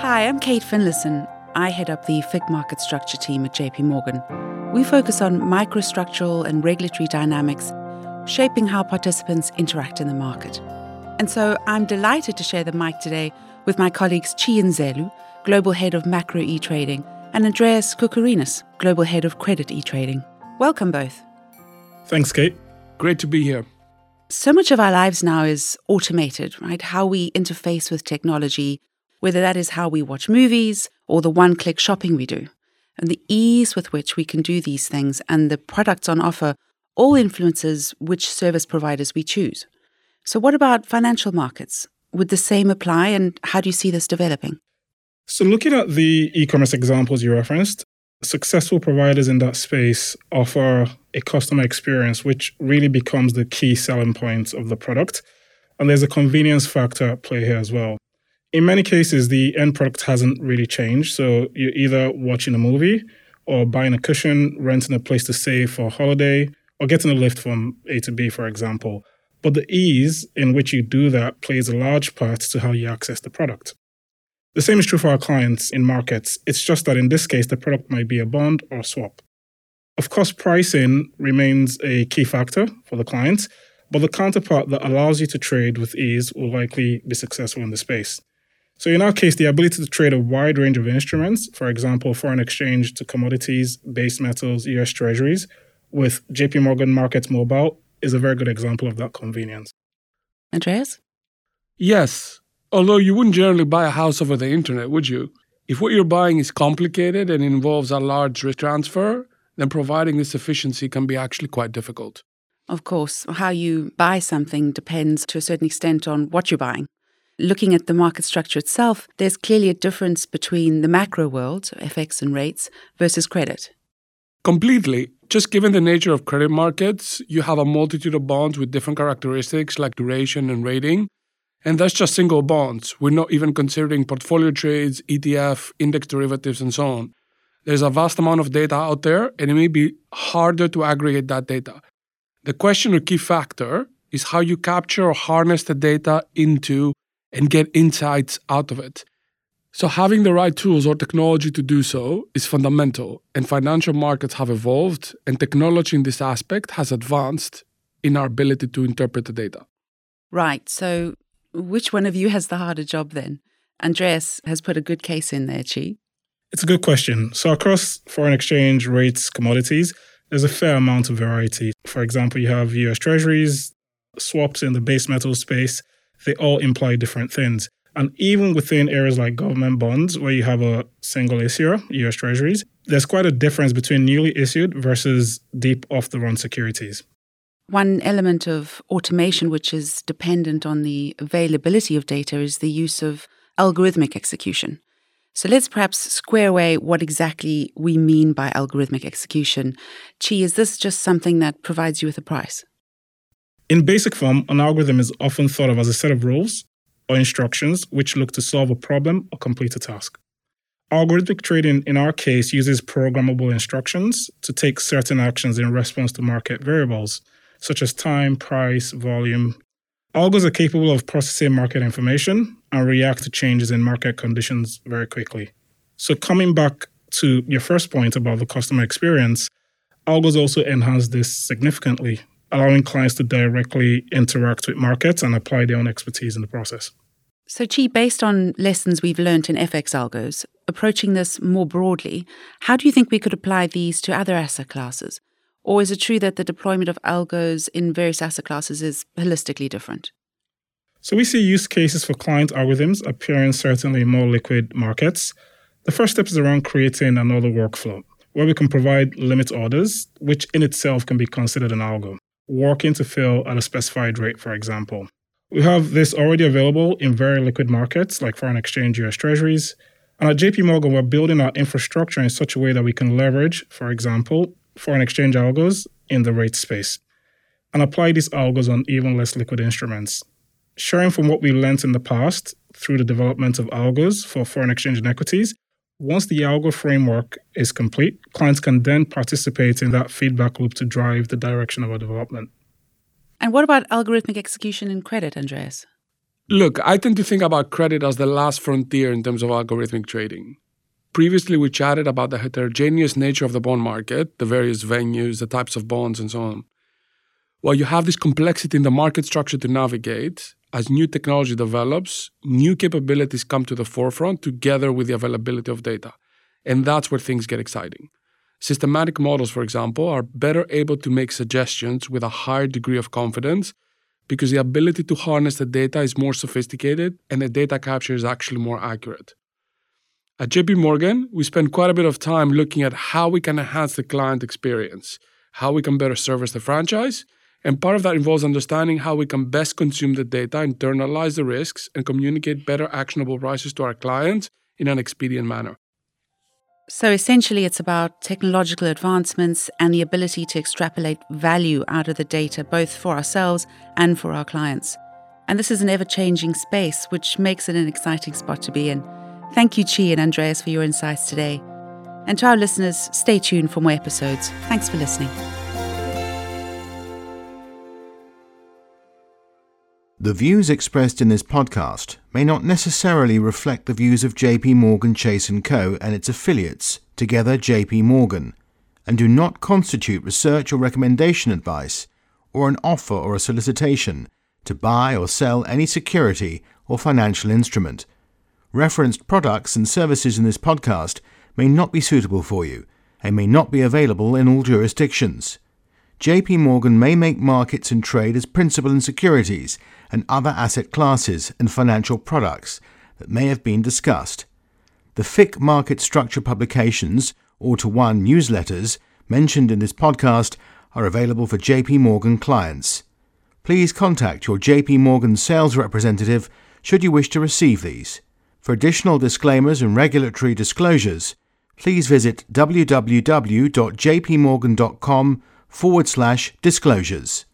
Hi, I'm Kate Finlayson. I head up the FICC market structure team at JP Morgan. We focus on microstructural and regulatory dynamics, shaping how participants interact in the market. And so I'm delighted to share the mic today with my colleagues Chi Nzelu, Global Head of Macro E-Trading, and Andreas Koukorinis, Global Head of Credit E-Trading. Welcome both. Thanks, Kate. Great to be here. So much of our lives now is automated, right? How we interface with technology, whether that is how we watch movies or the one click shopping we do. And the ease with which we can do these things and the products on offer all influences which service providers we choose. So, what about financial markets? Would the same apply, and how do you see this developing? So, looking at the e commerce examples you referenced, successful providers in that space offer a customer experience which really becomes the key selling point of the product. And there's a convenience factor at play here as well. In many cases, the end product hasn't really changed. So you're either watching a movie or buying a cushion, renting a place to stay for a holiday, or getting a lift from A to B, for example. But the ease in which you do that plays a large part to how you access the product. The same is true for our clients in markets. It's just that in this case, the product might be a bond or a swap. Of course, pricing remains a key factor for the clients, but the counterpart that allows you to trade with ease will likely be successful in the space. So, in our case, the ability to trade a wide range of instruments, for example, foreign exchange to commodities, base metals, US treasuries, with JP Morgan Markets Mobile is a very good example of that convenience. Andreas? Yes, Although you wouldn't generally buy a house over the internet, would you? If what you're buying is complicated and involves a large risk transfer, then providing this efficiency can be actually quite difficult. Of course, how you buy something depends to a certain extent on what you're buying. Looking at the market structure itself, there's clearly a difference between the macro world, FX and rates, versus credit. Completely. Just given the nature of credit markets, you have a multitude of bonds with different characteristics like duration and rating. And that's just single bonds. We're not even considering portfolio trades, ETF, index derivatives, and so on. There's a vast amount of data out there, and it may be harder to aggregate that data. The question or key factor is how you capture or harness the data into and get insights out of it. So, having the right tools or technology to do so is fundamental, and financial markets have evolved, and technology in this aspect has advanced in our ability to interpret the data. Right. So, which one of you has the harder job then? Andreas has put a good case in there, Chi. It's a good question. So, across foreign exchange, rates, commodities, there's a fair amount of variety. For example, you have US treasuries, swaps in the base metal space, they all imply different things. And even within areas like government bonds, where you have a single issuer, US treasuries, there's quite a difference between newly issued versus deep off the run securities. One element of automation which is dependent on the availability of data is the use of algorithmic execution. So let's perhaps square away what exactly we mean by algorithmic execution. Chi, is this just something that provides you with a price? In basic form, an algorithm is often thought of as a set of rules or instructions which look to solve a problem or complete a task. Algorithmic trading, in our case, uses programmable instructions to take certain actions in response to market variables such as time, price, volume. Algos are capable of processing market information and react to changes in market conditions very quickly. So, coming back to your first point about the customer experience, algos also enhance this significantly, allowing clients to directly interact with markets and apply their own expertise in the process. So, Chi, based on lessons we've learned in FX algos, approaching this more broadly, how do you think we could apply these to other asset classes? Or is it true that the deployment of algos in various asset classes is holistically different? So we see use cases for client algorithms appearing certainly in more liquid markets. The first step is around creating another workflow where we can provide limit orders, which in itself can be considered an algo, working to fill at a specified rate, for example. We have this already available in very liquid markets like foreign exchange US treasuries. And at JP Morgan, we're building our infrastructure in such a way that we can leverage, for example, foreign exchange algos in the rate space and apply these algos on even less liquid instruments. Sharing from what we learned in the past through the development of algos for foreign exchange and equities, once the algo framework is complete, clients can then participate in that feedback loop to drive the direction of our development. And what about algorithmic execution in credit, Andreas? Look, I tend to think about credit as the last frontier in terms of algorithmic trading. Previously, we chatted about the heterogeneous nature of the bond market, the various venues, the types of bonds, and so on. While you have this complexity in the market structure to navigate, as new technology develops, new capabilities come to the forefront together with the availability of data. And that's where things get exciting. Systematic models, for example, are better able to make suggestions with a higher degree of confidence because the ability to harness the data is more sophisticated and the data capture is actually more accurate. At JP Morgan, we spend quite a bit of time looking at how we can enhance the client experience, how we can better service the franchise, and part of that involves understanding how we can best consume the data, internalize the risks, and communicate better actionable prices to our clients in an expedient manner. So essentially, it's about technological advancements and the ability to extrapolate value out of the data, both for ourselves and for our clients. And this is an ever changing space, which makes it an exciting spot to be in. Thank you, Chi and Andreas, for your insights today. And to our listeners, stay tuned for more episodes. Thanks for listening. The views expressed in this podcast may not necessarily reflect the views of JP Morgan Chase & Co and its affiliates, together JP Morgan, and do not constitute research or recommendation advice or an offer or a solicitation to buy or sell any security or financial instrument. Referenced products and services in this podcast may not be suitable for you and may not be available in all jurisdictions. JP Morgan may make markets and trade as principal in securities and other asset classes and financial products that may have been discussed. The FICC market structure publications, or to one newsletters, mentioned in this podcast are available for JP Morgan clients. Please contact your JP Morgan sales representative should you wish to receive these. For additional disclaimers and regulatory disclosures, please visit www.jpmorgan.com forward slash disclosures.